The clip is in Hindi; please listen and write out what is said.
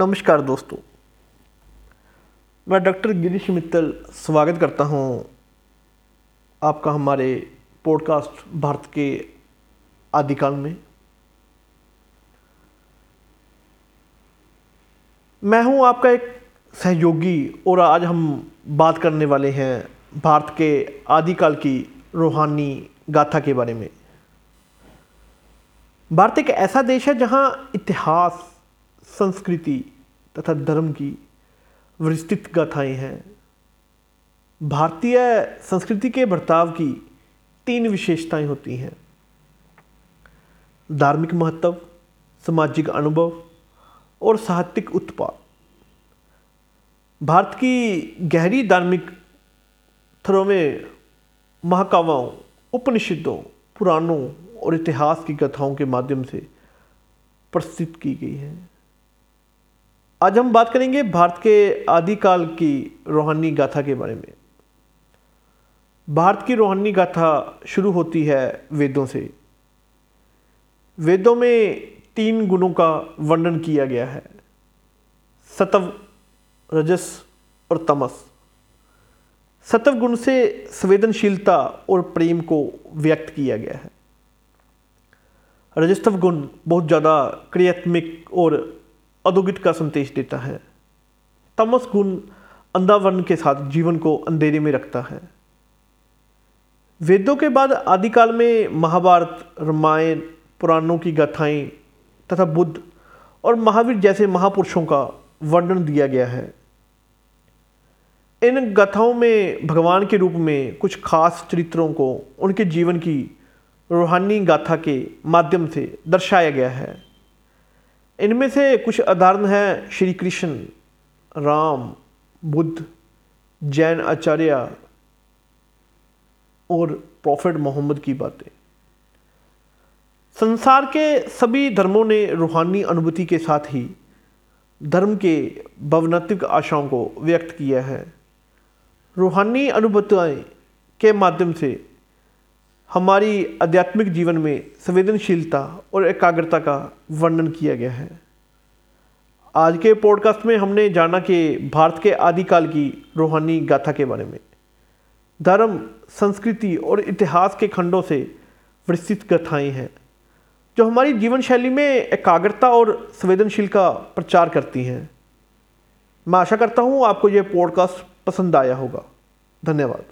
नमस्कार दोस्तों। मैं डॉक्टर गिरीश मित्तल स्वागत करता हूँ आपका हमारे पॉडकास्ट भारत के आदिकाल में। मैं हूँ आपका एक सहयोगी और आज हम बात करने वाले हैं भारत के आदिकाल की रूहानी गाथा के बारे में। भारत एक ऐसा देश है जहाँ इतिहास संस्कृति तथा धर्म की विस्तृत गाथाएँ हैं। भारतीय संस्कृति के बर्ताव की तीन विशेषताएँ होती हैं। धार्मिक महत्व, सामाजिक अनुभव और साहित्यिक उत्पाद। भारत की गहरी धार्मिक थरों में महाकावाओं उपनिषदों, पुराणों और इतिहास की कथाओं के माध्यम से प्रस्तुत की गई है। आज हम बात करेंगे भारत के आदिकाल की रूहानी गाथा के बारे में। भारत की रूहानी गाथा शुरू होती है वेदों से। वेदों में तीन गुणों का वर्णन किया गया है। सतव, रजस और तमस। सतव गुण से संवेदनशीलता और प्रेम को व्यक्त किया गया है। रजस्तव गुण बहुत ज़्यादा क्रियात्मक और अधोगित का संदेश देता है। तमस गुण अंधावर्ण के साथ जीवन को अंधेरे में रखता है। वेदों के बाद आदिकाल में महाभारत, रामायण, पुराणों की गाथाएँ तथा बुद्ध और महावीर जैसे महापुरुषों का वर्णन दिया गया है। इन गाथाओं में भगवान के रूप में कुछ खास चरित्रों को उनके जीवन की रूहानी गाथा के माध्यम से दर्शाया गया है। इनमें से कुछ उदाहरण हैं श्री कृष्ण, राम, बुद्ध, जैन आचार्य और प्रॉफिट मोहम्मद की बातें। संसार के सभी धर्मों ने रूहानी अनुभूति के साथ ही धर्म के भवनात्मक आशाओं को व्यक्त किया है। रूहानी अनुभूतियाँ के माध्यम से हमारी आध्यात्मिक जीवन में संवेदनशीलता और एकाग्रता का वर्णन किया गया है। आज के पॉडकास्ट में हमने जाना कि भारत के आदिकाल की रूहानी गाथा के बारे में। धर्म, संस्कृति और इतिहास के खंडों से विस्तृत कथाएँ हैं, जो हमारी जीवन शैली में एकाग्रता और संवेदनशील का प्रचार करती हैं। मैं आशा करता हूँ आपको यह पॉडकास्ट पसंद आया होगा। धन्यवाद।